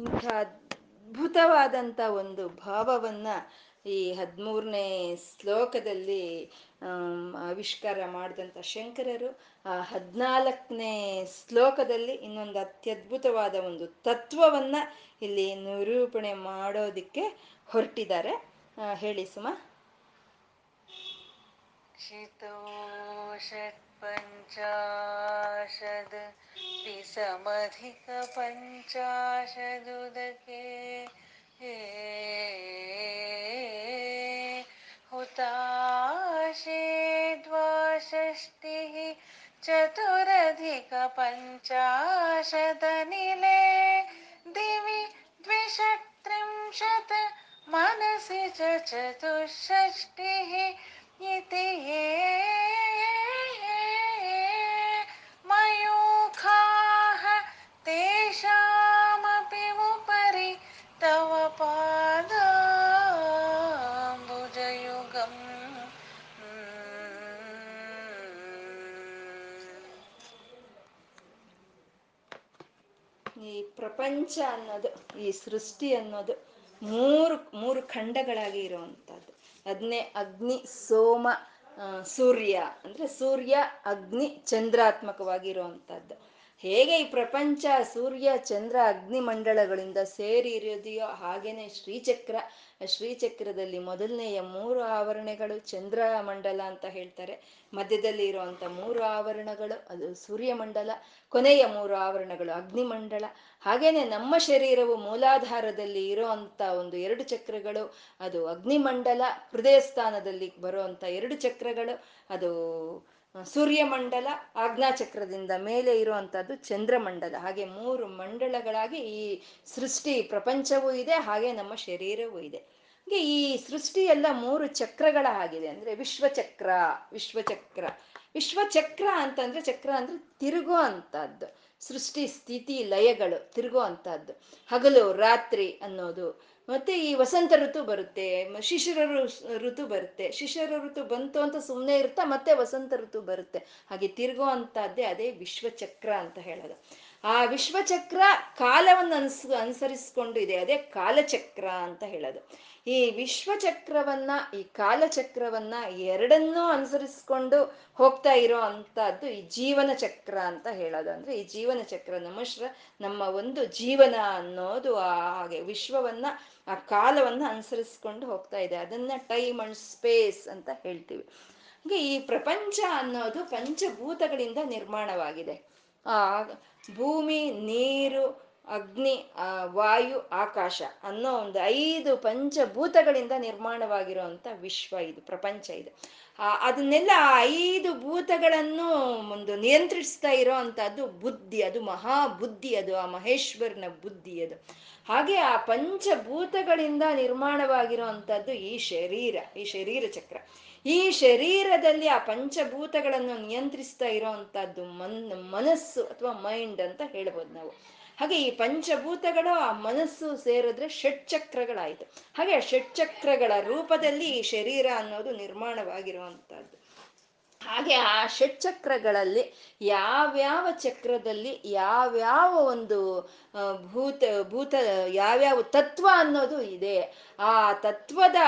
ಇಂಥ ಅದ್ಭುತವಾದಂಥ ಒಂದು ಭಾವವನ್ನ ಈ ಹದಿಮೂರನೇ ಶ್ಲೋಕದಲ್ಲಿ ಆವಿಷ್ಕಾರ ಮಾಡಿದಂಥ ಶಂಕರರು ಆ ಹದಿನಾಲ್ಕನೇ ಶ್ಲೋಕದಲ್ಲಿ ಇನ್ನೊಂದು ಅತ್ಯದ್ಭುತವಾದ ಒಂದು ತತ್ವವನ್ನ ಇಲ್ಲಿ ನಿರೂಪಣೆ ಮಾಡೋದಿಕ್ಕೆ ಹೊರಟಿದ್ದಾರೆ ಹೇಳಿ ಸುಮ शितो षट्पञ्चाशद् विसमधिकपञ्चाशदुदके हुताशे द्वाषष्टिः चतुरधिकपञ्चाशदनिले। दिवि द्विषट्त्रिंशत् मनसि च चतुष्षष्टिः इति ये। ಪ್ರಪಂಚ ಅನ್ನೋದು, ಈ ಸೃಷ್ಟಿ ಅನ್ನೋದು ಮೂರು ಮೂರು ಖಂಡಗಳಾಗಿ ಇರುವಂತಹದ್ದು ಅದನ್ನೇ ಅಗ್ನಿ, ಸೋಮ ಸೂರ್ಯ. ಅಂದ್ರೆ ಸೂರ್ಯ, ಅಗ್ನಿ ಚಂದ್ರಾತ್ಮಕವಾಗಿ ಇರುವಂತಹದ್ದು ಹೇಗೆ ಈ ಪ್ರಪಂಚ ಸೂರ್ಯ, ಚಂದ್ರ, ಅಗ್ನಿ ಮಂಡಲಗಳಿಂದ ಸೇರಿ ಇರೋದೆಯೋ ಹಾಗೇನೆ ಶ್ರೀಚಕ್ರ, ಶ್ರೀಚಕ್ರದಲ್ಲಿ ಮೊದಲನೆಯ ಮೂರು ಆವರಣಗಳು ಚಂದ್ರ ಮಂಡಲ ಅಂತ ಹೇಳ್ತಾರೆ. ಮಧ್ಯದಲ್ಲಿ ಇರುವಂತ ಮೂರು ಆವರಣಗಳು, ಅದು ಸೂರ್ಯಮಂಡಲ ಕೊನೆಯ ಮೂರು ಆವರಣಗಳು ಅಗ್ನಿ ಮಂಡಲ. ಹಾಗೇನೆ ನಮ್ಮ ಶರೀರವು ಮೂಲಾಧಾರದಲ್ಲಿ ಇರುವಂತ ಒಂದು ಎರಡು ಚಕ್ರಗಳು, ಅದು ಅಗ್ನಿಮಂಡಲ ಹೃದಯ ಸ್ಥಾನದಲ್ಲಿ ಬರುವಂತ ಎರಡು ಚಕ್ರಗಳು, ಅದು ಸೂರ್ಯಮಂಡಲ ಆಜ್ಞಾಚಕ್ರದಿಂದ ಮೇಲೆ ಇರುವಂತಹದ್ದು ಚಂದ್ರಮಂಡಲ. ಹಾಗೆ ಮೂರು ಮಂಡಲಗಳಾಗಿ ಈ ಸೃಷ್ಟಿ ಪ್ರಪಂಚವೂ ಇದೆ, ಹಾಗೆ ನಮ್ಮ ಶರೀರವೂ ಇದೆ. ಹಾಗೆ ಈ ಸೃಷ್ಟಿ ಎಲ್ಲ ಮೂರು ಚಕ್ರಗಳ ಆಗಿದೆ. ಅಂದ್ರೆ ವಿಶ್ವಚಕ್ರ ವಿಶ್ವಚಕ್ರ. ವಿಶ್ವಚಕ್ರ ಅಂತಂದ್ರೆ, ಚಕ್ರ ಅಂದ್ರೆ ತಿರುಗೋ ಅಂತದ್ದು ಸೃಷ್ಟಿ ಸ್ಥಿತಿ ಲಯಗಳು ತಿರುಗೋ ಅಂತದ್ದು ಹಗಲು, ರಾತ್ರಿ ಅನ್ನೋದು ಮತ್ತೆ ಈ ವಸಂತ ಋತು ಬರುತ್ತೆ ಶಿಶಿರ ಋತು ಬರುತ್ತೆ. ಶಿಶಿರ ಋತು ಬಂತು ಅಂತ ಸುಮ್ಮನೆ ಇರ್ತಾ ಮತ್ತೆ ವಸಂತ ಋತು ಬರುತ್ತೆ. ಹಾಗೆ ತಿರುಗೋ ಅಂತದ್ದೇ ಅದೇ ವಿಶ್ವಚಕ್ರ ಅಂತ ಹೇಳೋದು. ಆ ವಿಶ್ವಚಕ್ರ ಕಾಲವನ್ನು ಅನ್ಸ್ ಅನುಸರಿಸ್ಕೊಂಡು ಇದೆ ಅದೇ ಕಾಲಚಕ್ರ ಅಂತ ಹೇಳೋದು. ಈ ವಿಶ್ವಚಕ್ರವನ್ನ, ಈ ಕಾಲಚಕ್ರವನ್ನ ಎರಡನ್ನೂ ಅನುಸರಿಸ್ಕೊಂಡು ಹೋಗ್ತಾ ಇರೋ ಅಂತದ್ದು ಈ ಜೀವನ ಚಕ್ರ ಅಂತ ಹೇಳೋದು. ಅಂದ್ರೆ ಈ ಜೀವನ ಚಕ್ರ ನಮ್ಮ ಶ್ರ, ನಮ್ಮ ಒಂದು ಜೀವನ ಅನ್ನೋದು ಹಾಗೆ ವಿಶ್ವವನ್ನ, ಆ ಕಾಲವನ್ನ ಅನುಸರಿಸ್ಕೊಂಡು ಹೋಗ್ತಾ ಇದೆ. ಅದನ್ನ ಟೈಮ್ ಅಂಡ್ ಸ್ಪೇಸ್ ಅಂತ ಹೇಳ್ತೀವಿ. ಹಾಗೆ ಈ ಪ್ರಪಂಚ ಅನ್ನೋದು ಪಂಚಭೂತಗಳಿಂದ ನಿರ್ಮಾಣವಾಗಿದೆ. ಭೂಮಿ ನೀರು ಅಗ್ನಿ ವಾಯು, ಆಕಾಶ ಅನ್ನೋ ಒಂದು ಐದು ಪಂಚಭೂತಗಳಿಂದ ನಿರ್ಮಾಣವಾಗಿರುವಂತ ವಿಶ್ವ ಇದು, ಪ್ರಪಂಚ ಇದು. ಅದನ್ನೆಲ್ಲ ಐದು ಭೂತಗಳನ್ನು ಒಂದು ನಿಯಂತ್ರಿಸ್ತಾ ಇರೋ ಅಂತದ್ದು ಬುದ್ಧಿ, ಅದು ಮಹಾ ಬುದ್ಧಿ ಅದು ಆ ಮಹೇಶ್ವರನ ಬುದ್ಧಿ ಅದು. ಹಾಗೆ ಆ ಪಂಚಭೂತಗಳಿಂದ ನಿರ್ಮಾಣವಾಗಿರೋ ಅಂಥದ್ದು ಈ ಶರೀರ ಈ ಶರೀರ ಚಕ್ರ. ಈ ಶರೀರದಲ್ಲಿ ಆ ಪಂಚಭೂತಗಳನ್ನು ನಿಯಂತ್ರಿಸ್ತಾ ಇರೋ ಅಂಥದ್ದು ಮನ್, ಮನಸ್ಸು ಅಥವಾ ಮೈಂಡ್ ಅಂತ ಹೇಳ್ಬೋದು ನಾವು. ಹಾಗೆ ಈ ಪಂಚಭೂತಗಳು ಆ ಮನಸ್ಸು ಸೇರಿದ್ರೆ ಷಟ್ಚಕ್ರಗಳಾಯಿತು. ಹಾಗೆ ಆ ಷಟ್ಚಕ್ರಗಳ ರೂಪದಲ್ಲಿ ಈ ಶರೀರ ಅನ್ನೋದು ನಿರ್ಮಾಣವಾಗಿರುವಂತಹದ್ದು. ಹಾಗೆ ಆ ಷಟ್ಚಕ್ರಗಳಲ್ಲಿ ಯಾವ್ಯಾವ ಚಕ್ರದಲ್ಲಿ ಯಾವ್ಯಾವ ಒಂದು ಭೂತ ಭೂತ ಯಾವ್ಯಾವ ತತ್ವ ಅನ್ನೋದು ಇದೆ. ಆ ತತ್ವದ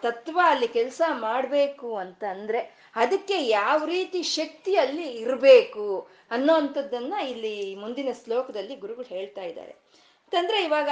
ತತ್ವ ಅಲ್ಲಿ ಕೆಲಸ ಮಾಡಬೇಕು ಅಂತ ಅಂದ್ರೆ ಅದಕ್ಕೆ ಯಾವ ರೀತಿ ಶಕ್ತಿ ಅಲ್ಲಿ ಇರಬೇಕು ಅನ್ನೋಂಥದ್ದನ್ನ ಇಲ್ಲಿ ಮುಂದಿನ ಶ್ಲೋಕದಲ್ಲಿ ಗುರುಗಳು ಹೇಳ್ತಾ ಇದ್ದಾರೆ. ಅಂತಂದ್ರೆ ಇವಾಗ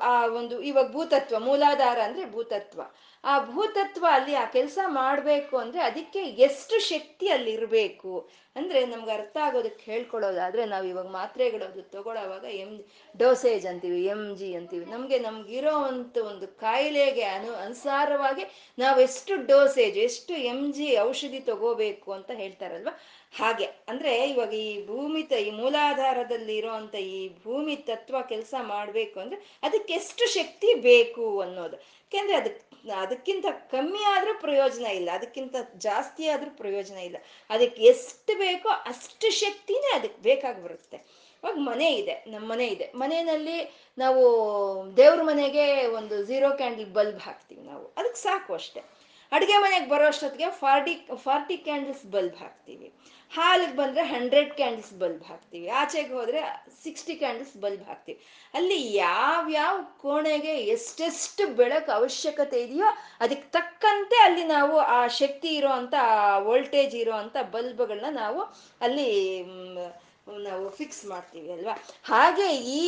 ಆ- ಒಂದು ಇವಾಗ ಭೂತತ್ವ, ಮೂಲಾಧಾರ ಅಂದ್ರೆ ಭೂತತ್ವ. ಆ ಭೂತತ್ವ ಅಲ್ಲಿ ಆ ಕೆಲಸ ಮಾಡಬೇಕು ಅಂದ್ರೆ ಅದಕ್ಕೆ ಎಷ್ಟು ಶಕ್ತಿ ಅಲ್ಲಿ ಇರಬೇಕು ಅಂದ್ರೆ ನಮ್ಗೆ ಅರ್ಥ ಆಗೋದಕ್ಕೆ ಹೇಳ್ಕೊಳ್ಳೋದಾದ್ರೆ ನಾವು ಇವಾಗ ಮಾತ್ರೆಗಳು ಅದು ತಗೊಳ್ಳೋವಾಗ ಎಂ ಡೋಸೇಜ್ ಅಂತೀವಿ ಎಂ ಜಿ ಅಂತೀವಿ. ನಮಗೆ ನಮ್ಗಿರೋ ಅಂತ ಒಂದು ಕಾಯಿಲೆಗೆ ಅನು ಅನುಸಾರವಾಗಿ ನಾವು ಎಷ್ಟು ಡೋಸೇಜ್, ಎಷ್ಟು ಎಂ ಜಿ ಔಷಧಿ ತಗೋಬೇಕು ಅಂತ ಹೇಳ್ತಾರಲ್ವ? ಹಾಗೆ. ಅಂದ್ರೆ ಇವಾಗ ಈ ಭೂಮಿ ತ, ಈ ಮೂಲಾಧಾರದಲ್ಲಿ ಇರೋಂಥ ಈ ಭೂಮಿ ತತ್ವ ಕೆಲಸ ಮಾಡಬೇಕು ಅಂದ್ರೆ ಅದಕ್ಕೆ ಎಷ್ಟು ಶಕ್ತಿ ಬೇಕು ಅನ್ನೋದು. ಯಾಕೆಂದ್ರೆ ಅದಕ್ಕೆ ಅದಕ್ಕಿಂತ ಕಮ್ಮಿ ಆದ್ರೂ ಪ್ರಯೋಜನ ಇಲ್ಲ, ಅದಕ್ಕಿಂತ ಜಾಸ್ತಿ ಆದ್ರೂ ಪ್ರಯೋಜನ ಇಲ್ಲ. ಅದಕ್ಕೆ ಎಷ್ಟು ಬೇಕೋ ಅಷ್ಟು ಶಕ್ತಿನೇ ಅದಕ್ಕೆ ಬೇಕಾಗಿ ಬರುತ್ತೆ. ಇವಾಗ ಮನೆ ಇದೆ ನಮ್ಮ ಮನೆ ಇದೆ. ಮನೆಯಲ್ಲಿ ನಾವು ದೇವ್ರ ಮನೆಗೆ ಒಂದು ಝೀರೋ ಕ್ಯಾಂಡಲ್ ಬಲ್ಬ್ ಹಾಕ್ತೀವಿ ನಾವು. ಅದಕ್ಕೆ ಸಾಕು ಅಷ್ಟೆ. ಅಡುಗೆ ಮನೆಗೆ ಬರೋ ಅಷ್ಟೊತ್ತಿಗೆ ಫಾರ್ಟಿ ಫಾರ್ಟಿ ಕ್ಯಾಂಡಲ್ಸ್ ಬಲ್ಬ್ ಹಾಕ್ತೀವಿ. ಹಾಲಿಗೆ ಬಂದರೆ ಹಂಡ್ರೆಡ್ ಕ್ಯಾಂಡಲ್ಸ್ ಬಲ್ಬ್ ಹಾಕ್ತೀವಿ. ಆಚೆಗೆ ಹೋದರೆ ಸಿಕ್ಸ್ಟಿ ಕ್ಯಾಂಡಲ್ಸ್ ಬಲ್ಬ್ ಹಾಕ್ತೀವಿ. ಅಲ್ಲಿ ಯಾವ್ಯಾವ ಕೋಣೆಗೆ ಎಷ್ಟೆಷ್ಟು ಬೆಳಕು ಅವಶ್ಯಕತೆ ಇದೆಯೋ ಅದಕ್ಕೆ ತಕ್ಕಂತೆ ಅಲ್ಲಿ ನಾವು ಆ ಶಕ್ತಿ ಇರೋ ಅಂಥ ವೋಲ್ಟೇಜ್ ಇರೋ ಅಂಥ ಬಲ್ಬ್ಗಳನ್ನ ನಾವು ಅಲ್ಲಿ ನಾವು ಫಿಕ್ಸ್ ಮಾಡ್ತೀವಿ ಅಲ್ವಾ? ಹಾಗೆ ಈ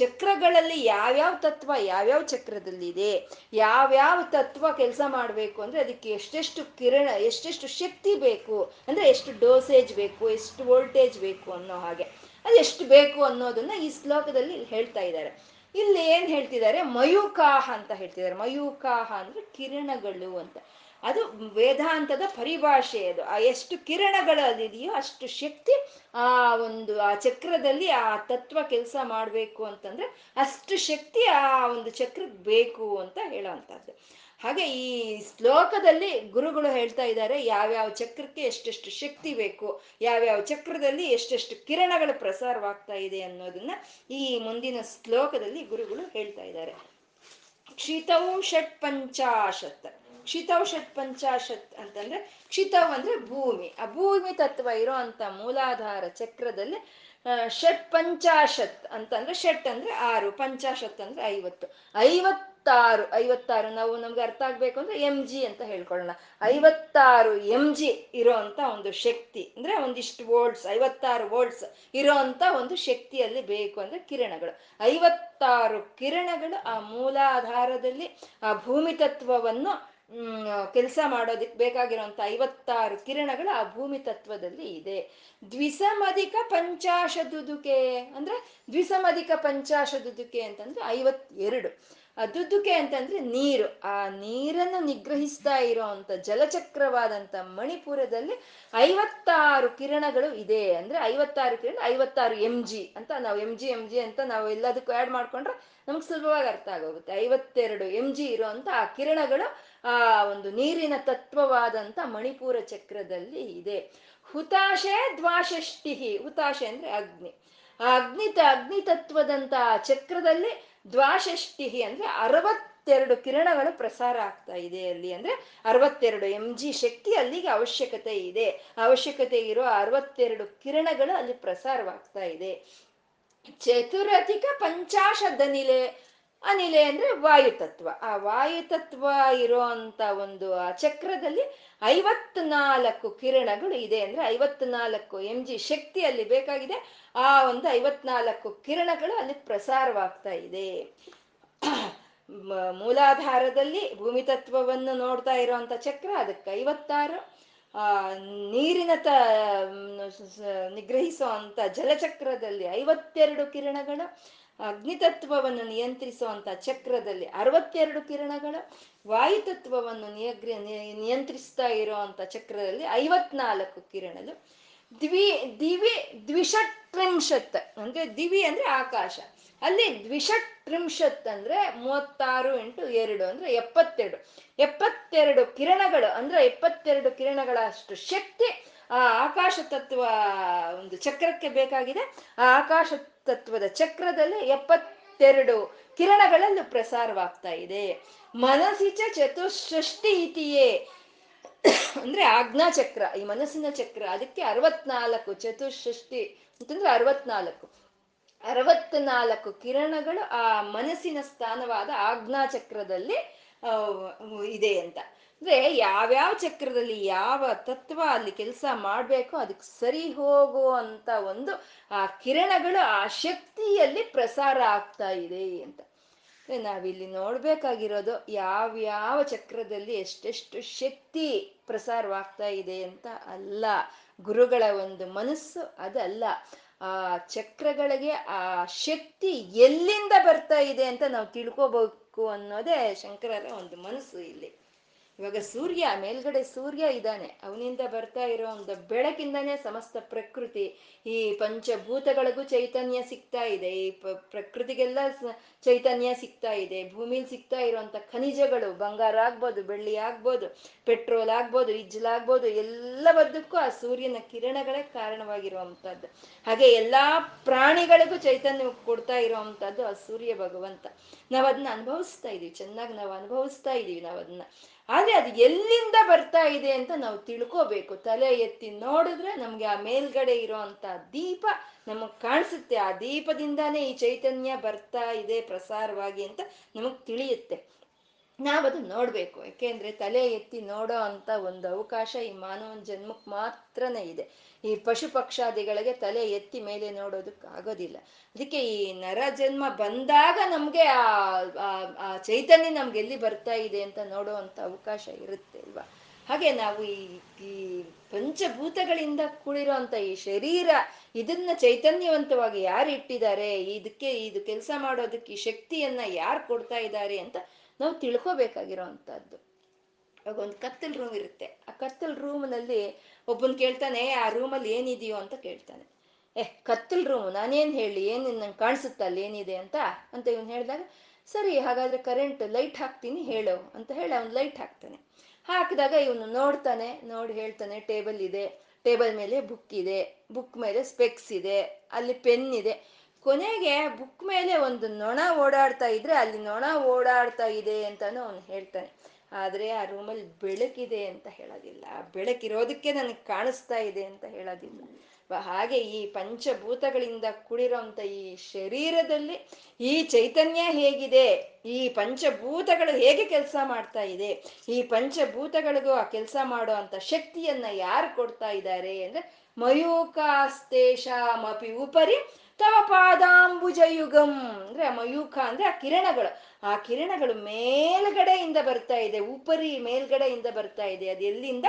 ಚಕ್ರಗಳಲ್ಲಿ ಯಾವ್ಯಾವ ತತ್ವ ಯಾವ್ಯಾವ ಚಕ್ರದಲ್ಲಿದೆ, ಯಾವ್ಯಾವ ತತ್ವ ಕೆಲಸ ಮಾಡಬೇಕು ಅಂದರೆ ಅದಕ್ಕೆ ಎಷ್ಟೆಷ್ಟು ಕಿರಣ, ಎಷ್ಟೆಷ್ಟು ಶಕ್ತಿ ಬೇಕು ಅಂದರೆ ಎಷ್ಟು ಡೋಸೇಜ್ ಬೇಕು, ಎಷ್ಟು ವೋಲ್ಟೇಜ್ ಬೇಕು ಅನ್ನೋ ಹಾಗೆ. ಅದು ಎಷ್ಟು ಬೇಕು ಅನ್ನೋದನ್ನ ಈ ಶ್ಲೋಕದಲ್ಲಿ ಹೇಳ್ತಾ ಇದ್ದಾರೆ. ಇಲ್ಲಿ ಏನು ಹೇಳ್ತಿದ್ದಾರೆ? ಮಯೂಕಾಹ ಅಂತ ಹೇಳ್ತಿದ್ದಾರೆ. ಮಯೂಕಾಹ ಅಂದರೆ ಕಿರಣಗಳು ಅಂತ. ಅದು ವೇದಾಂತದ ಪರಿಭಾಷೆ ಅದು. ಆ ಎಷ್ಟು ಕಿರಣಗಳಲ್ಲಿದೆಯೋ ಅಷ್ಟು ಶಕ್ತಿ ಆ ಒಂದು, ಆ ಚಕ್ರದಲ್ಲಿ ಆ ತತ್ವ ಕೆಲಸ ಮಾಡಬೇಕು ಅಂತಂದ್ರೆ ಅಷ್ಟು ಶಕ್ತಿ ಆ ಒಂದು ಚಕ್ರಕ್ಕೆ ಬೇಕು ಅಂತ ಹೇಳೋವಂಥದ್ದು ಹಾಗೆ ಈ ಶ್ಲೋಕದಲ್ಲಿ ಗುರುಗಳು ಹೇಳ್ತಾ ಇದ್ದಾರೆ, ಯಾವ್ಯಾವ ಚಕ್ರಕ್ಕೆ ಎಷ್ಟೆಷ್ಟು ಶಕ್ತಿ ಬೇಕು, ಯಾವ್ಯಾವ ಚಕ್ರದಲ್ಲಿ ಎಷ್ಟೆಷ್ಟು ಕಿರಣಗಳು ಪ್ರಸಾರವಾಗ್ತಾ ಇದೆ ಅನ್ನೋದನ್ನ ಈ ಮುಂದಿನ ಶ್ಲೋಕದಲ್ಲಿ ಗುರುಗಳು ಹೇಳ್ತಾ ಇದ್ದಾರೆ. ಕ್ಷಿತವು ಷಟ್ ಪಂಚಾಶತ್ ಕ್ಷಿತವ್ ಷಟ್ ಪಂಚಾಶತ್ ಅಂತಂದ್ರೆ ಕ್ಷಿತವ್ ಅಂದ್ರೆ ಭೂಮಿ. ಆ ಭೂಮಿ ತತ್ವ ಇರೋ ಅಂತ ಮೂಲಾಧಾರ ಚಕ್ರದಲ್ಲಿ ಷಟ್ ಪಂಚಾಶತ್ ಅಂತಂದ್ರೆ ಷಟ್ ಅಂದ್ರೆ ಆರು, ಪಂಚಾಶತ್ ಅಂದ್ರೆ ಐವತ್ತು. ಐವತ್ತಾರು ಐವತ್ತಾರು ನಾವು ನಮ್ಗೆ ಅರ್ಥ ಆಗ್ಬೇಕು ಅಂದ್ರೆ ಎಂ ಜಿ ಅಂತ ಹೇಳ್ಕೊಳ್ಳೋಣ. ಐವತ್ತಾರು ಎಂ ಜಿ ಇರೋ ಒಂದು ಶಕ್ತಿ ಅಂದ್ರೆ ಒಂದಿಷ್ಟು ವೋಲ್ಟ್ಸ್, ಐವತ್ತಾರು ವೋಲ್ಟ್ಸ್ ಇರೋ ಒಂದು ಶಕ್ತಿಯಲ್ಲಿ ಬೇಕು ಅಂದ್ರೆ ಕಿರಣಗಳು. ಐವತ್ತಾರು ಕಿರಣಗಳು ಆ ಮೂಲಾಧಾರದಲ್ಲಿ ಆ ಭೂಮಿ ತತ್ವವನ್ನು ಕೆಲಸ ಮಾಡೋದಕ್ಕೆ ಬೇಕಾಗಿರುವಂತ ಐವತ್ತಾರು ಕಿರಣಗಳು ಆ ಭೂಮಿ ತತ್ವದಲ್ಲಿ ಇದೆ. ದ್ವಿಸಮಧಿಕ ಪಂಚಾಶದುದುಕೆ ಅಂದ್ರೆ ದ್ವಿಸಮಧಿಕ ಪಂಚಾಶದುದುಕೆ ಅಂತಂದ್ರೆ ಐವತ್ತೆರಡು. ದುದುಕೆ ಅಂತಂದ್ರೆ ನೀರು. ಆ ನೀರನ್ನು ನಿಗ್ರಹಿಸ್ತಾ ಇರೋವಂಥ ಜಲಚಕ್ರವಾದಂಥ ಮಣಿಪುರದಲ್ಲಿ ಐವತ್ತಾರು ಕಿರಣಗಳು ಇದೆ. ಅಂದ್ರೆ ಐವತ್ತಾರು ಕಿರಣ ಐವತ್ತಾರು ಎಂ ಜಿ ಅಂತ ನಾವು ಎಂ ಜಿ ಎಂ ಜಿ ಅಂತ ನಾವು ಎಲ್ಲದಕ್ಕೂ ಆ್ಯಡ್ ಮಾಡ್ಕೊಂಡ್ರೆ ನಮ್ಗೆ ಸುಲಭವಾಗಿ ಅರ್ಥ ಆಗೋಗುತ್ತೆ. ಐವತ್ತೆರಡು ಎಂ ಜಿ ಆ ಕಿರಣಗಳು ಆ, ಒಂದು ನೀರಿನ ತತ್ವವಾದಂತ ಮಣಿಪುರ ಚಕ್ರದಲ್ಲಿ ಇದೆ. ಹುತಾಶೆ ದ್ವಾಷಷ್ಟಿ ಹುತಾಶೆ ಅಂದ್ರೆ ಅಗ್ನಿ. ಆ ಅಗ್ನಿ ಅಗ್ನಿ ತತ್ವದಂತ ಚಕ್ರದಲ್ಲಿ ದ್ವಾಷಷ್ಟಿ ಅಂದ್ರೆ ಅರವತ್ತೆರಡು ಕಿರಣಗಳು ಪ್ರಸಾರ ಆಗ್ತಾ ಇದೆ ಅಲ್ಲಿ ಅಂದ್ರೆ ಅರವತ್ತೆರಡು ಎಂ ಜಿ ಶಕ್ತಿ ಅಲ್ಲಿಗೆ ಅವಶ್ಯಕತೆ ಇದೆ. ಅವಶ್ಯಕತೆ ಇರೋ ಅರವತ್ತೆರಡು ಕಿರಣಗಳು ಅಲ್ಲಿ ಪ್ರಸಾರವಾಗ್ತಾ ಇದೆ. ಚತುರಧಿಕ ಪಂಚಾಶದನಿಲೆ ಅನಿಲೆ ಅಂದ್ರೆ ವಾಯುತತ್ವ ಆ ವಾಯುತತ್ವ ಇರೋ ಅಂತ ಒಂದು, ಆ ಚಕ್ರದಲ್ಲಿ ಐವತ್ನಾಲ್ಕು ಕಿರಣಗಳು ಇದೆ ಅಂದ್ರೆ ಐವತ್ನಾಲ್ಕು ಎಂ ಜಿ ಶಕ್ತಿ ಅಲ್ಲಿ ಬೇಕಾಗಿದೆ. ಆ ಒಂದು ಐವತ್ನಾಲ್ಕು ಕಿರಣಗಳು ಅಲ್ಲಿ ಪ್ರಸಾರವಾಗ್ತಾ ಇದೆ. ಮೂಲಾಧಾರದಲ್ಲಿ ಭೂಮಿ ತತ್ವವನ್ನು ನೋಡ್ತಾ ಇರುವಂತ ಚಕ್ರ ಅದಕ್ಕೆ ಐವತ್ತಾರು. ಆ, ನೀರಿನ ತ ನಿಗ್ರಹಿಸುವಂತ ಜಲಚಕ್ರದಲ್ಲಿ ಐವತ್ತೆರಡು ಕಿರಣಗಳು. ಅಗ್ನಿತತ್ವವನ್ನು ನಿಯಂತ್ರಿಸುವಂತ ಚಕ್ರದಲ್ಲಿ ಅರವತ್ತೆರಡು ಕಿರಣಗಳು ವಾಯುತತ್ವವನ್ನು ನಿಯಗ್ರ ನಿಯಂತ್ರಿಸ್ತಾ ಇರುವಂತ ಚಕ್ರದಲ್ಲಿ ಐವತ್ನಾಲ್ಕು ಕಿರಣಗಳು. ದ್ವಿ ದಿವಿ ದ್ವಿಷಟ್ರಿಂಶತ್ ಅಂದ್ರೆ ದಿವಿ ಅಂದ್ರೆ ಆಕಾಶ. ಅಲ್ಲಿ ದ್ವಿಷಟ್ರಿಂಶತ್ ಅಂದ್ರೆ ಮೂವತ್ತಾರು ಇಂಟು ಎರಡು ಅಂದ್ರೆ ಎಪ್ಪತ್ತೆರಡು. ಎಪ್ಪತ್ತೆರಡು ಕಿರಣಗಳು ಅಂದ್ರೆ ಎಪ್ಪತ್ತೆರಡು ಕಿರಣಗಳಷ್ಟು ಶಕ್ತಿ ಆ ಆಕಾಶ ತತ್ವ ಒಂದು ಚಕ್ರಕ್ಕೆ ಬೇಕಾಗಿದೆ. ಆ ಆಕಾಶ ತತ್ವದ ಚಕ್ರದಲ್ಲಿ ಎಪ್ಪತ್ತೆರಡು ಕಿರಣಗಳಲ್ಲೂ ಪ್ರಸಾರವಾಗ್ತಾ ಇದೆ. ಮನಸ್ಸಿಚ ಚತುಷ್ಷಷ್ಟಿ ಇತಿಯೇ. ಅಂದ್ರೆ ಆಜ್ಞಾ ಚಕ್ರ, ಈ ಮನಸ್ಸಿನ ಚಕ್ರ. ಅದಕ್ಕೆ ಅರವತ್ನಾಲ್ಕು ಚತುಷ್ಷಷ್ಟಿ ಅಂತಂದ್ರೆ ಅರವತ್ನಾಲ್ಕು. ಅರವತ್ನಾಲ್ಕು ಕಿರಣಗಳು ಆ ಮನಸ್ಸಿನ ಸ್ಥಾನವಾದ ಆಜ್ಞಾ ಚಕ್ರದಲ್ಲಿ ಇದೆ ಅಂತ. ಅಂದ್ರೆ ಯಾವ್ಯಾವ ಚಕ್ರದಲ್ಲಿ ಯಾವ ತತ್ವ ಅಲ್ಲಿ ಕೆಲಸ ಮಾಡ್ಬೇಕು ಅದಕ್ಕೆ ಸರಿ ಹೋಗುವಂತ ಒಂದು, ಆ ಕಿರಣಗಳು ಆ ಶಕ್ತಿಯಲ್ಲಿ ಪ್ರಸಾರ ಆಗ್ತಾ ಇದೆ ಅಂತ. ನಾವಿಲ್ಲಿ ನೋಡ್ಬೇಕಾಗಿರೋದು ಯಾವ್ಯಾವ ಚಕ್ರದಲ್ಲಿ ಎಷ್ಟೆಷ್ಟು ಶಕ್ತಿ ಪ್ರಸಾರವಾಗ್ತಾ ಇದೆ ಅಂತ ಅಲ್ಲ. ಗುರುಗಳ ಒಂದು ಮನಸ್ಸು ಅದಲ್ಲ. ಆ ಚಕ್ರಗಳಿಗೆ ಆ ಶಕ್ತಿ ಎಲ್ಲಿಂದ ಬರ್ತಾ ಇದೆ ಅಂತ ನಾವು ತಿಳ್ಕೋಬೇಕು ಅನ್ನೋದೇ ಶಂಕರರ ಒಂದು ಮನಸ್ಸು ಇಲ್ಲಿ. ಇವಾಗ ಸೂರ್ಯ, ಮೇಲ್ಗಡೆ ಸೂರ್ಯ ಇದ್ದಾನೆ. ಅವನಿಂದ ಬರ್ತಾ ಇರೋ ಒಂದು ಬೆಳಕಿಂದನೇ ಸಮಸ್ತ ಪ್ರಕೃತಿ, ಈ ಪಂಚಭೂತಗಳಿಗೂ ಚೈತನ್ಯ ಸಿಗ್ತಾ ಇದೆ. ಈ ಪ್ರಕೃತಿಗೆಲ್ಲ ಚೈತನ್ಯ ಸಿಗ್ತಾ ಇದೆ. ಭೂಮಿಲಿ ಸಿಗ್ತಾ ಇರುವಂತ ಖನಿಜಗಳು, ಬಂಗಾರ ಆಗ್ಬೋದು, ಬೆಳ್ಳಿ ಆಗ್ಬೋದು, ಪೆಟ್ರೋಲ್ ಆಗ್ಬೋದು ಇಜ್ಜಲ್ ಆಗ್ಬೋದು, ಎಲ್ಲವದ್ದಕ್ಕೂ ಆ ಸೂರ್ಯನ ಕಿರಣಗಳೇ ಕಾರಣವಾಗಿರುವಂಥದ್ದು. ಹಾಗೆ ಎಲ್ಲಾ ಪ್ರಾಣಿಗಳಿಗೂ ಚೈತನ್ಯ ಕೊಡ್ತಾ ಇರುವಂತಹದ್ದು ಆ ಸೂರ್ಯ ಭಗವಂತ. ನಾವ್ ಅದನ್ನ ಅನುಭವಿಸ್ತಾ ಇದೀವಿ. ಚೆನ್ನಾಗಿ ನಾವು ಅನುಭವಿಸ್ತಾ ಇದೀವಿ ನಾವ್ ಅದನ್ನ ಆದ್ರೆ ಅದು ಎಲ್ಲಿಂದ ಬರ್ತಾ ಇದೆ ಅಂತ ನಾವು ತಿಳ್ಕೋಬೇಕು. ತಲೆ ಎತ್ತಿ ನೋಡಿದ್ರೆ ನಮ್ಗೆ ಆ ಮೇಲ್ಗಡೆ ಇರುವಂತ ದೀಪ ನಮಗ್ ಕಾಣಿಸುತ್ತೆ. ಆ ದೀಪದಿಂದಾನೇ ಈ ಚೈತನ್ಯ ಬರ್ತಾ ಇದೆ ಪ್ರಸಾರವಾಗಿ ಅಂತ ನಮಗೆ ತಿಳಿಯುತ್ತೆ. ನಾವ್ ನೋಡಬೇಕು. ಯಾಕೆಂದ್ರೆ ತಲೆ ಎತ್ತಿ ನೋಡೋ ಅಂತ ಒಂದು ಅವಕಾಶ ಈ ಮಾನವನ ಜನ್ಮಕ್ ಮಾತ್ರನೇ ಇದೆ. ಈ ಪಶು ಪಕ್ಷಾದಿಗಳಿಗೆ ತಲೆ ಎತ್ತಿ ಮೇಲೆ ನೋಡೋದಕ್ಕೆ ಆಗೋದಿಲ್ಲ ಅದಕ್ಕೆ ಈ ನರ ಜನ್ಮ ಬಂದಾಗ ನಮ್ಗೆ ಆ ಚೈತನ್ಯ ನಮ್ಗೆ ಎಲ್ಲಿ ಬರ್ತಾ ಇದೆ ಅಂತ ನೋಡೋ ಅಂತ ಅವಕಾಶ ಇರುತ್ತೆ ಅಲ್ವಾ? ಹಾಗೆ ನಾವು ಈ ಈ ಪಂಚಭೂತಗಳಿಂದ ಕೂಡಿರೋ ಅಂತ ಈ ಶರೀರ, ಇದನ್ನ ಚೈತನ್ಯವಂತವಾಗಿ ಯಾರು ಇಟ್ಟಿದ್ದಾರೆ ಇದಕ್ಕೆ, ಇದು ಕೆಲಸ ಮಾಡೋದಕ್ಕೆ ಈ ಶಕ್ತಿಯನ್ನ ಯಾರು ಕೊಡ್ತಾ ಇದ್ದಾರೆ ಅಂತ ನಾವು ತಿಳ್ಕೊಬೇಕಾಗಿರೋ ಇವಾಗ ಒಂದು ಕತ್ತಲ್ ರೂಮ್ ಇರುತ್ತೆ. ಆ ಕತ್ತಲ್ ರೂಮ್ನಲ್ಲಿ ಒಬ್ಬನ್ ಕೇಳ್ತಾನೆ, ಆ ರೂಮಲ್ಲಿ ಏನಿದೆಯೋ ಅಂತ ಕೇಳ್ತಾನೆ. ಏ, ಕತ್ತಲ್ ರೂಮ್ ನಾನೇನು ಹೇಳಿ? ಏನ್ ನಂಗೆ ಕಾಣಿಸುತ್ತ ಅಲ್ಲಿ ಏನಿದೆ ಅಂತ? ಅಂತ ಇವನು ಹೇಳಿದಾಗ, ಸರಿ, ಹಾಗಾದ್ರೆ ಕರೆಂಟ್ ಲೈಟ್ ಹಾಕ್ತೀನಿ, ಹೇಳು ಅಂತ ಹೇಳಿ ಅವ್ನು ಲೈಟ್ ಹಾಕ್ತಾನೆ. ಹಾಕಿದಾಗ ಇವನು ನೋಡ್ತಾನೆ, ನೋಡಿ ಹೇಳ್ತಾನೆ, ಟೇಬಲ್ ಇದೆ. ಟೇಬಲ್ ಮೇಲೆ ಬುಕ್ ಇದೆ. ಬುಕ್ ಮೇಲೆ ಸ್ಪೆಕ್ಸ್ ಇದೆ. ಅಲ್ಲಿ ಪೆನ್ ಇದೆ. ಕೊನೆಗೆ ಬುಕ್ ಮೇಲೆ ಒಂದು ನೊಣ ಓಡಾಡ್ತಾ ಇದ್ರೆ ಅಲ್ಲಿ ನೊಣ ಓಡಾಡ್ತಾ ಇದೆ ಅಂತಾನು ಅವನು ಹೇಳ್ತಾನೆ. ಆದ್ರೆ ಆ ರೂಮಲ್ಲಿ ಬೆಳಕಿದೆ ಅಂತ ಹೇಳೋದಿಲ್ಲ. ಬೆಳಕಿರೋದಕ್ಕೆ ನನಗೆ ಕಾಣಿಸ್ತಾ ಇದೆ ಅಂತ ಹೇಳೋದಿಲ್ಲ. ಹಾಗೆ ಈ ಪಂಚಭೂತಗಳಿಂದ ಕೂಡಿರೋಂಥ ಈ ಶರೀರದಲ್ಲಿ ಈ ಚೈತನ್ಯ ಹೇಗಿದೆ? ಈ ಪಂಚಭೂತಗಳು ಹೇಗೆ ಕೆಲಸ ಮಾಡ್ತಾ ಇದೆ? ಈ ಪಂಚಭೂತಗಳಿಗೂ ಆ ಕೆಲಸ ಮಾಡೋ ಅಂತ ಶಕ್ತಿಯನ್ನ ಯಾರು ಕೊಡ್ತಾ ಇದ್ದಾರೆ ಅಂದ್ರೆ ಮಯೂಕಾಸ್ತೇಶಾಮಪಿ ಉಪರಿ ತವ ಪಾದಾಂಬುಜ ಯುಗಂ ಅಂದ್ರೆ ಮಯೂಖ, ಅಂದ್ರೆ ಆ ಕಿರಣಗಳು. ಆ ಕಿರಣಗಳು ಮೇಲ್ಗಡೆಯಿಂದ ಬರ್ತಾ ಇದೆ, ಉಪರಿ ಮೇಲ್ಗಡೆಯಿಂದ ಬರ್ತಾ ಇದೆ. ಅದು ಎಲ್ಲಿಂದ?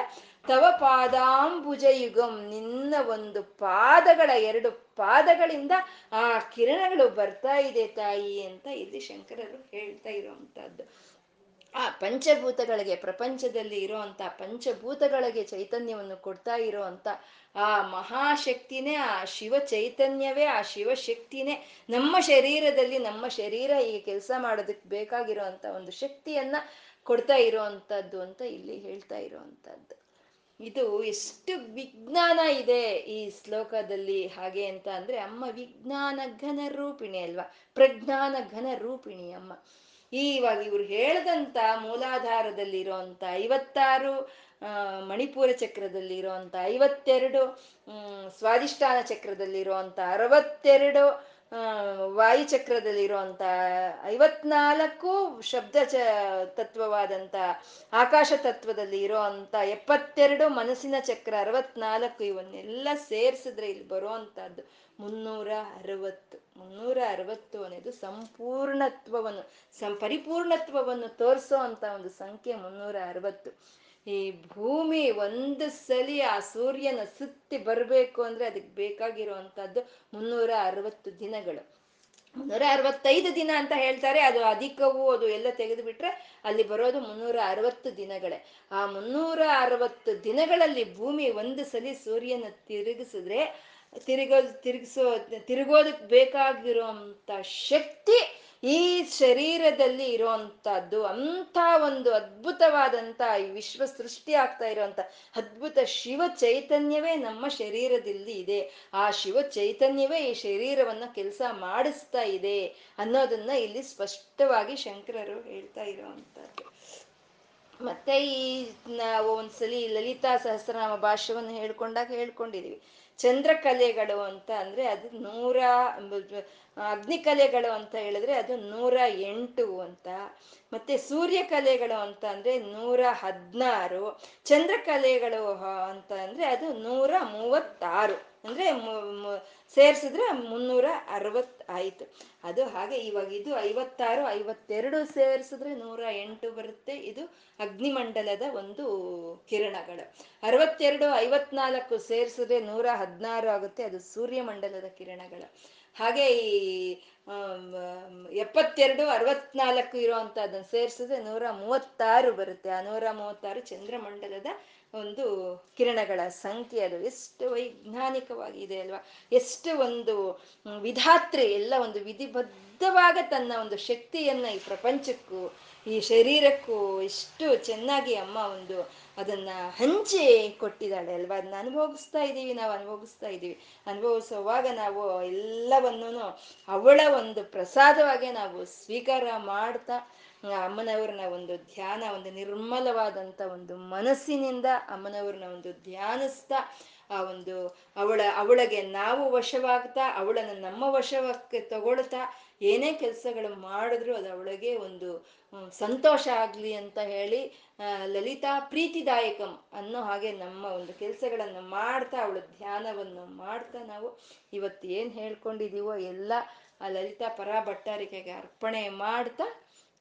ತವ ಪಾದಾಂಬುಜ ಯುಗಂ ನಿನ್ನ ಒಂದು ಪಾದಗಳ, ಎರಡು ಪಾದಗಳಿಂದ ಆ ಕಿರಣಗಳು ಬರ್ತಾ ಇದೆ ತಾಯಿ ಅಂತ ಇಲ್ಲಿ ಶಂಕರರು ಹೇಳ್ತಾ ಇರುವಂತಹದ್ದು ಆ ಪಂಚಭೂತಗಳಿಗೆ, ಪ್ರಪಂಚದಲ್ಲಿ ಇರುವಂತ ಪಂಚಭೂತಗಳಿಗೆ ಚೈತನ್ಯವನ್ನು ಕೊಡ್ತಾ ಇರುವಂತ ಆ ಮಹಾಶಕ್ತಿನೇ, ಆ ಶಿವ ಚೈತನ್ಯವೇ, ಆ ಶಿವಶಕ್ತಿನೇ ನಮ್ಮ ಶರೀರದಲ್ಲಿ, ನಮ್ಮ ಶರೀರ ಈ ಕೆಲಸ ಮಾಡೋದಕ್ಕೆ ಬೇಕಾಗಿರುವಂತ ಒಂದು ಶಕ್ತಿಯನ್ನ ಕೊಡ್ತಾ ಇರುವಂತದ್ದು ಅಂತ ಇಲ್ಲಿ ಹೇಳ್ತಾ ಇರುವಂತದ್ದು. ಇದು ಎಷ್ಟು ವಿಜ್ಞಾನ ಇದೆ ಈ ಶ್ಲೋಕದಲ್ಲಿ ಹಾಗೆ ಅಂತ ಅಂದ್ರೆ ಅಮ್ಮ ವಿಜ್ಞಾನ ಘನ ರೂಪಿಣಿ ಅಲ್ವಾ? ಪ್ರಜ್ಞಾನ ಘನ ರೂಪಿಣಿ ಅಮ್ಮ. ಇವಾಗ ಇವ್ರು ಹೇಳ್ದಂತ ಇರೋಂತ ಐವತ್ತಾರು ಮಣಿಪುರ ಚಕ್ರದಲ್ಲಿ ಇರೋಂತ ಐವತ್ತೆರಡು ಸ್ವಾದಿಷ್ಠಾನ ಇರುವಂತ ಅರವತ್ತೆರಡು ವಾಯು ವಾಯುಚಕ್ರದಲ್ಲಿ ಇರುವಂತ ಐವತ್ನಾಲ್ಕು ಶಬ್ದ ಚ, ತತ್ವವಾದಂತ ಆಕಾಶ ತತ್ವದಲ್ಲಿ ಇರುವಂತ ಎಪ್ಪತ್ತೆರಡು ಮನಸ್ಸಿನ ಚಕ್ರ ಅರವತ್ನಾಲ್ಕು ಇವನ್ನೆಲ್ಲ ಸೇರಿಸಿದ್ರೆ ಇಲ್ಲಿ ಬರುವಂತಹದ್ದು. ಮುನ್ನೂರ ಅರವತ್ತು ಮುನ್ನೂರ ಅರವತ್ತು ಅನ್ನೋದು ಸಂಪೂರ್ಣತ್ವವನ್ನು ಸಂ ಪರಿಪೂರ್ಣತ್ವವನ್ನು ತೋರಿಸೋ ಅಂತ ಒಂದು ಸಂಖ್ಯೆ ಮುನ್ನೂರ ಅರವತ್ತು ಈ ಭೂಮಿ ಒಂದು ಸಲಿ ಆ ಸೂರ್ಯನ ಸುತ್ತಿ ಬರಬೇಕು ಅಂದ್ರೆ ಅದಕ್ಕೆ ಬೇಕಾಗಿರುವಂತಹದ್ದು ಮುನ್ನೂರ ಅರವತ್ತು ದಿನಗಳು. ಮುನ್ನೂರ ಅರವತ್ತೈದು ದಿನ ಅಂತ ಹೇಳ್ತಾರೆ, ಅದು ಅಧಿಕವು ಅದು ಎಲ್ಲ ತೆಗೆದು ಬಿಟ್ರೆ ಅಲ್ಲಿ ಬರೋದು ಮುನ್ನೂರ ಅರವತ್ತು ದಿನಗಳೇ. ಆ ಮುನ್ನೂರ ಅರವತ್ತು ದಿನಗಳಲ್ಲಿ ಭೂಮಿ ಒಂದು ಸಲಿ ಸೂರ್ಯನ ತಿರುಗಿಸಿದ್ರೆ ತಿರುಗೋ, ತಿರುಗಿಸೋ ತಿರುಗೋದಕ್ಕೆ ಬೇಕಾಗಿರುವಂತ ಶಕ್ತಿ ಈ ಶರೀರದಲ್ಲಿ ಇರುವಂತಹದ್ದು. ಅಂತ ಒಂದು ಅದ್ಭುತವಾದಂತ ಈ ವಿಶ್ವ ಸೃಷ್ಟಿ ಆಗ್ತಾ ಇರುವಂತ ಅದ್ಭುತ ಶಿವ ಚೈತನ್ಯವೇ ನಮ್ಮ ಶರೀರದಲ್ಲಿ ಇದೆ. ಆ ಶಿವ ಚೈತನ್ಯವೇ ಈ ಶರೀರವನ್ನು ಕೆಲಸ ಮಾಡಿಸ್ತಾ ಇದೆ ಅನ್ನೋದನ್ನ ಇಲ್ಲಿ ಸ್ಪಷ್ಟವಾಗಿ ಶಂಕರರು ಹೇಳ್ತಾ ಇರುವಂತಹದ್ದು ಮತ್ತೆ ಈ ನಾವು ಒಂದ್ಸಲಿ ಲಲಿತಾ ಸಹಸ್ರನಾಮ ಭಾಷ್ಯವನ್ನು ಹೇಳ್ಕೊಂಡಾಗ ಹೇಳ್ಕೊಂಡಿದೀವಿ. ಚಂದ್ರಕಲೆಗಳು ಅಂತ ಅಂದ್ರೆ ಅದು ನೂರ ಅಗ್ನಿಕಲೆಗಳು ಅಂತ ಹೇಳಿದ್ರೆ ಅದು ನೂರ ಎಂಟು ಅಂತ. ಮತ್ತೆ ಸೂರ್ಯಕಲೆಗಳು ಅಂತ ಅಂದ್ರೆ ನೂರ ಹದಿನಾರು. ಚಂದ್ರಕಲೆಗಳು ಅಂತ ಅಂದ್ರೆ ಅದು ನೂರ ಮೂವತ್ತಾರು. ಅಂದ್ರೆ ಸೇರಿಸಿದ್ರೆ ಮುನ್ನೂರ ಆಯ್ತು ಅದು ಹಾಗೆ ಇವಾಗ ಇದು ಐವತ್ತಾರು, ಐವತ್ತೆರಡು ಸೇರಿಸಿದ್ರೆ ನೂರ ಎಂಟು ಬರುತ್ತೆ. ಇದು ಅಗ್ನಿಮಂಡಲದ ಒಂದು ಕಿರಣಗಳು. ಅರವತ್ತೆರಡು, ಐವತ್ನಾಲ್ಕು ಸೇರಿಸಿದ್ರೆ ನೂರ ಹದಿನಾರು ಆಗುತ್ತೆ. ಅದು ಸೂರ್ಯಮಂಡಲದ ಕಿರಣಗಳು. ಹಾಗೆ ಈ ಎಪ್ಪತ್ತೆರಡು, ಅರವತ್ನಾಲ್ಕು ಇರುವಂತಹದನ್ನ ಸೇರಿಸಿದ್ರೆ ನೂರ ಮೂವತ್ತಾರು ಬರುತ್ತೆ. ಆ ನೂರ ಮೂವತ್ತಾರು ಚಂದ್ರಮಂಡಲದ ಒಂದು ಕಿರಣಗಳ ಸಂಖ್ಯೆ ಅದು. ಎಷ್ಟು ವೈಜ್ಞಾನಿಕವಾಗಿದೆ ಅಲ್ವಾ? ಎಷ್ಟು ಒಂದು ವಿಧಾತ್ರಿ ಎಲ್ಲ ಒಂದು ವಿಧಿಬದ್ಧವಾಗ ತನ್ನ ಒಂದು ಶಕ್ತಿಯನ್ನ ಈ ಪ್ರಪಂಚಕ್ಕೂ, ಈ ಶರೀರಕ್ಕೂ ಎಷ್ಟು ಚೆನ್ನಾಗಿ ಅಮ್ಮ ಒಂದು ಅದನ್ನ ಹಂಚಿ ಕೊಟ್ಟಿದ್ದಾಳೆ ಅಲ್ವಾ? ಅದನ್ನ ಅನುಭವಿಸ್ತಾ ಇದ್ದೀವಿ, ನಾವು ಅನುಭವಿಸ್ತಾ ಇದ್ದೀವಿ. ಅನುಭವಿಸುವಾಗ ನಾವು ಎಲ್ಲವನ್ನೂ ಅವಳ ಒಂದು ಪ್ರಸಾದವಾಗೆ ನಾವು ಸ್ವೀಕಾರ ಮಾಡ್ತಾ ಅಮ್ಮನವ್ರನ್ನ ಒಂದು ಧ್ಯಾನ, ಒಂದು ನಿರ್ಮಲವಾದಂಥ ಒಂದು ಮನಸ್ಸಿನಿಂದ ಅಮ್ಮನವ್ರನ್ನ ಒಂದು ಧ್ಯಾನಿಸ್ತಾ, ಆ ಒಂದು ಅವಳ, ಅವಳಿಗೆ ನಾವು ವಶವಾಗ್ತಾ, ಅವಳನ್ನು ನಮ್ಮ ವಶಕ್ಕೆ ತಗೊಳ್ತಾ, ಏನೇ ಕೆಲಸಗಳು ಮಾಡಿದ್ರು ಅದು ಅವಳಿಗೆ ಒಂದು ಸಂತೋಷ ಆಗಲಿ ಅಂತ ಹೇಳಿ ಲಲಿತಾ ಪ್ರೀತಿದಾಯಕಂ ಅನ್ನೋ ಹಾಗೆ ನಮ್ಮ ಒಂದು ಕೆಲಸಗಳನ್ನು ಮಾಡ್ತಾ, ಅವಳ ಧ್ಯಾನವನ್ನು ಮಾಡ್ತಾ ನಾವು ಇವತ್ತು ಏನು ಹೇಳ್ಕೊಂಡಿದೀವೋ ಎಲ್ಲ ಆ ಲಲಿತಾ ಪರ ಭಟ್ಟಾರಿಕೆಗೆ ಅರ್ಪಣೆ ಮಾಡ್ತಾ